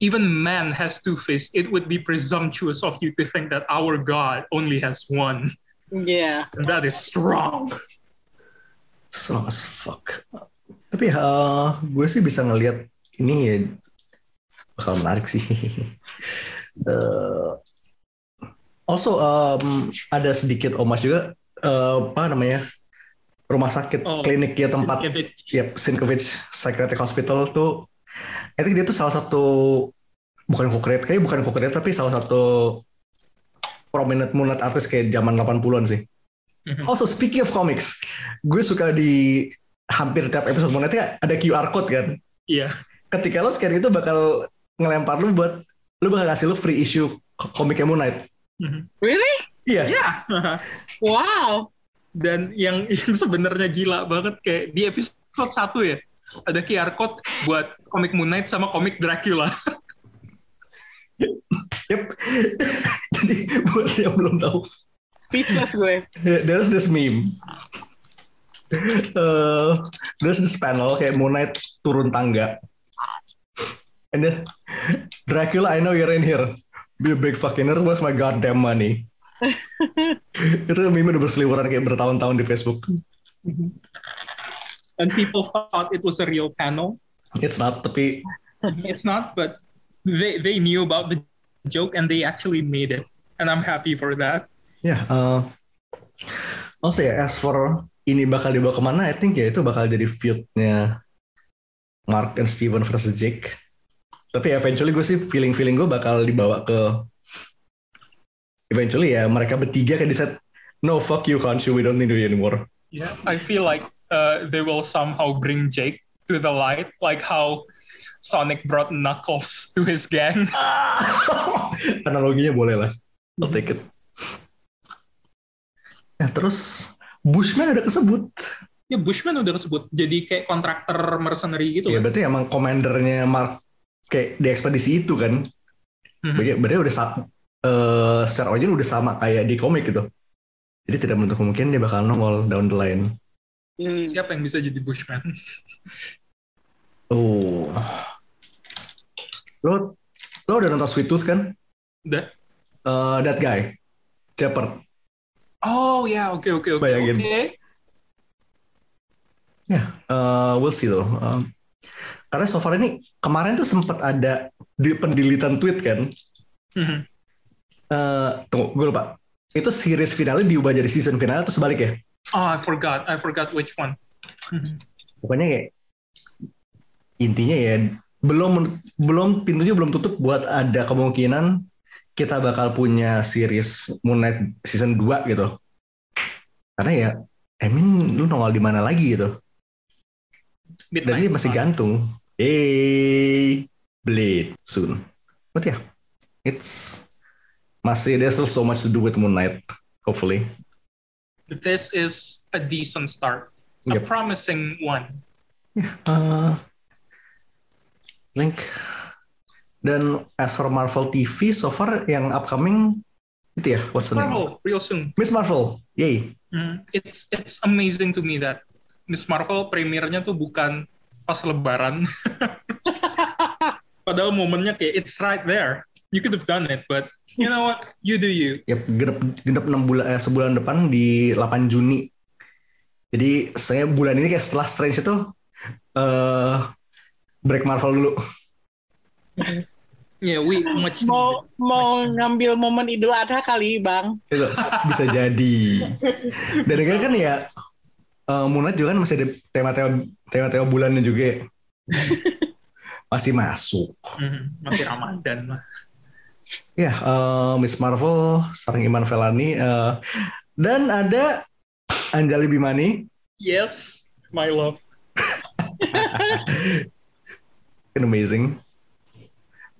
even man has two fists. It would be presumptuous of you to think that our God only has one.
Yeah.
And that is strong.
Strong as fuck. Tapi uh, gue sih bisa ngelihat ini ya bakal menarik sih. Uh, also um, ada sedikit omas juga uh, apa namanya rumah sakit
Oh,
klinik ya tempat
Sienkiewicz.
Yep, Sienkiewicz Psychiatric Hospital tuh I think dia tuh salah satu bukan co-create, kayaknya bukan co-create tapi salah satu prominent moonlight artist kayak zaman 80-an sih.
Mhm.
Also speaking of comics, gue suka di hampir tiap episode Moonlight ya ada QR code kan.
Iya.
Ketika lo scan itu bakal ngelempar lu buat lu bakal ngasih lu free issue komiknya Moonlight.
Mhm.
Really?
Iya.
Ya.
Wow.
Dan yang yang sebenarnya gila banget kayak di episode 1 ya. Ada QR code buat komik Moon Knight sama komik Dracula.
Yep. Jadi buat yang belum tahu,
Speechless gue.
there's this meme. Uh, there's this panel kayak Moon Knight turun tangga. And then Dracula, I know you're in here. Be a big fucking nerd. Where's my goddamn money? itu meme udah berseliweran kayak bertahun-tahun di Facebook.
And people thought it was a real panel.
It's not, tapi
It's not, but they they knew about the joke and they actually made it. And I'm happy for that.
ya. uh, Also ya, as for ini bakal dibawa ke mana, I think ya itu bakal jadi feud-nya Mark and Steven versus Jake. Tapi eventually gue sih feeling-feeling gue bakal dibawa ke eventually ya mereka bertiga kayak di set no fuck you Khonshu we don't need you anymore.
Yeah, I feel like uh, they will somehow bring Jake to the light, like how Sonic brought Knuckles to his gang.
Analoginya boleh lah. I'll take it. Ya terus Bushman ada kesebut.
ya Bushman udah disebut jadi kayak kontraktor mercenary gitu.
Ya
kan.
berarti emang komandernya Mark kayak di ekspedisi itu kan.
Mhm.
Berarti, berarti udah sa- eh, secara origin udah sama kayak di komik gitu. Jadi tidak menutup kemungkinan dia bakal nongol down the line.
Hmm.
Siapa yang bisa jadi Bushman?
Oh. Lo lo udah nonton Sweet Tooth kan?
Udah.
Eh, that guy. Shepard.
Oh ya, oke oke oke.
Bayangin.
Oke.
Ya, eh, we'll see though. Eh, karena so far ini kemarin tuh sempat ada di pendilitan tweet kan.
Mhm.
Eh, tunggu, gue lupa. Itu series finalnya diubah jadi season final atau sebalik ya?
Oh, I forgot. I forgot which one. Mhm.
Pokoknya kayak intinya ya belum belum pintunya belum tutup buat ada kemungkinan kita bakal punya series Moon Knight season 2 gitu. Karena ya I mean lu nongol di mana lagi gitu. Dan
Midnight
dia masih gantung. Hey, Blade soon. But yeah, it's masih there's still so much to do with Moon Knight. Hopefully.
This is a decent start. A
Yep.
promising one.
Uh, link. Dan as for Marvel TV, so far yang upcoming itu ya, what's the name?
Marvel, real soon.
Miss Marvel, yay.
Hmm, It's it's amazing to me that Miss Marvel premiernya tuh bukan pas Lebaran. Padahal momennya kayak it's right there. You could have done it, but you know what? You do you.
Yap, genep genep 6 bulan eh, sebulan depan di 8 Juni. Jadi saya bulan ini kayak setelah Strange itu eh break Marvel dulu.
Yeah, we much
Mau mau ngambil momen Idul Adha kali, Bang.
Bisa jadi. Dan akhirnya kan ya eh Moon Knight juga kan masih ada tema-tema tema-tema bulannya juga. ya. masih masuk.
Mhm, masih Ramadan lah.
Ya, eh, Miss Marvel, starring Iman Velani, eh, dan ada Anjali Bimani,
Yes, my love.
amazing.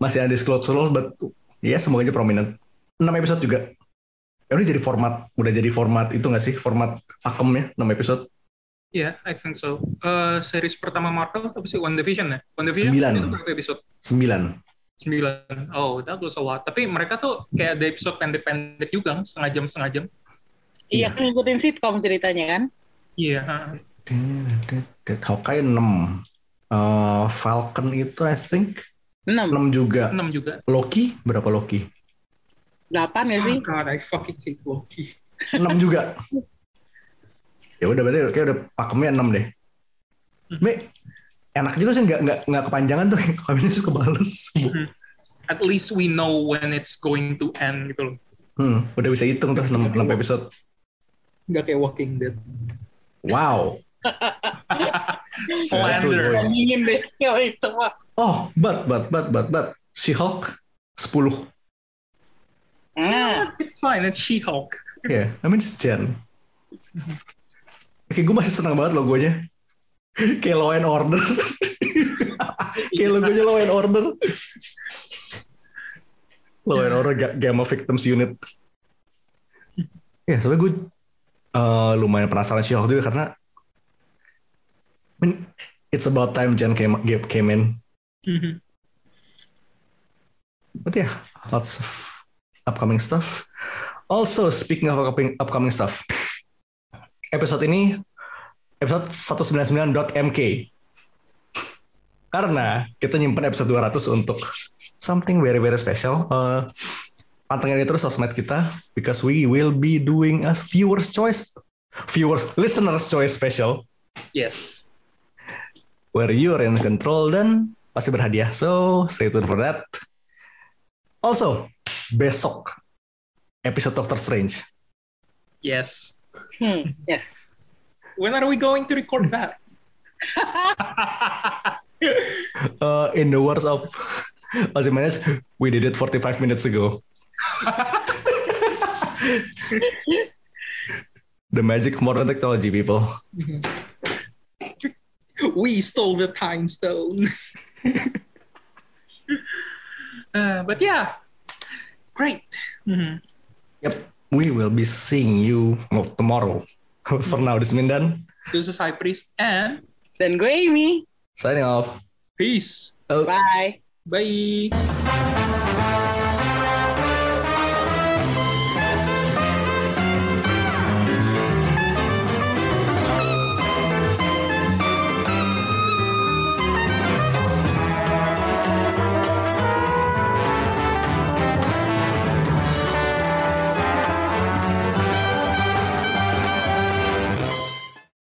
Masih ada Role, but ya semoga aja prominent. 6 episode juga. Ya udah jadi format, udah jadi format itu nggak sih? Format pakemnya, 6 episode.
Yeah, I think so. Uh, series pertama Marvel apa sih? One Division ya? One Division
Sembilan.
itu berapa episode?
9.
Sembilan. Oh, that was a lot. Tapi mereka tuh kayak ada episode pendek-pendek juga, kan? setengah jam setengah jam.
Iya, kan ngikutin sitcom ceritanya kan.
Iya.
Hawkeye 6. Eh, Falcon itu I think
6,
6 juga.
enam juga.
Loki berapa Loki?
8 gak sih?
Oh God, I fucking hate Loki.
6 juga. ya udah berarti kayak udah pakemnya 6 deh. Be, enak juga sih nggak nggak nggak kepanjangan tuh kami suka bales.
At least we know when it's going to end gitu loh.
Hmm, udah bisa hitung tuh 6, 6 episode.
Nggak kayak Walking Dead.
Wow.
Slander.
Iya,
Bandingin deh kalau itu mah.
Oh, but but but but but She-Hulk 10.
Ah,
It's fine, it's She-Hulk.
Yeah, I mean it's Jen. Kayak gue masih senang banget logonya. Kayak Law and Order. Kayak logonya Law and Order. Law and Order Ga- Gamma Victims Unit. Ya, soalnya gue eh, lumayan penasaran She-Hulk juga karena I mean, it's about time Jen came, came in.
Mhm.
But yeah, lots of upcoming stuff. Also, speaking of upcoming, upcoming stuff, episode ini episode 199.mk. Karena kita nyimpen episode 200 untuk something very very special. Uh, pantengin terus sosmed kita because we will be doing a viewers choice viewers listeners choice special
Yes.
Where you're in control dan pasti berhadiah. So stay tuned for that. Also, besok episode Doctor Strange.
Yes.
Hmm, yes.
When are we going to record that?
Uh, in the words of Ozymandias, we did it 45 minutes ago. the magic of modern technology, people.
we stole the time stone. uh, but yeah, great. Mhm.
Yep, we will be seeing you tomorrow. For now, this is Mindan.
This is High Priest and
then gue Amy.
Signing off.
peace.
Oh.
Bye.
Bye.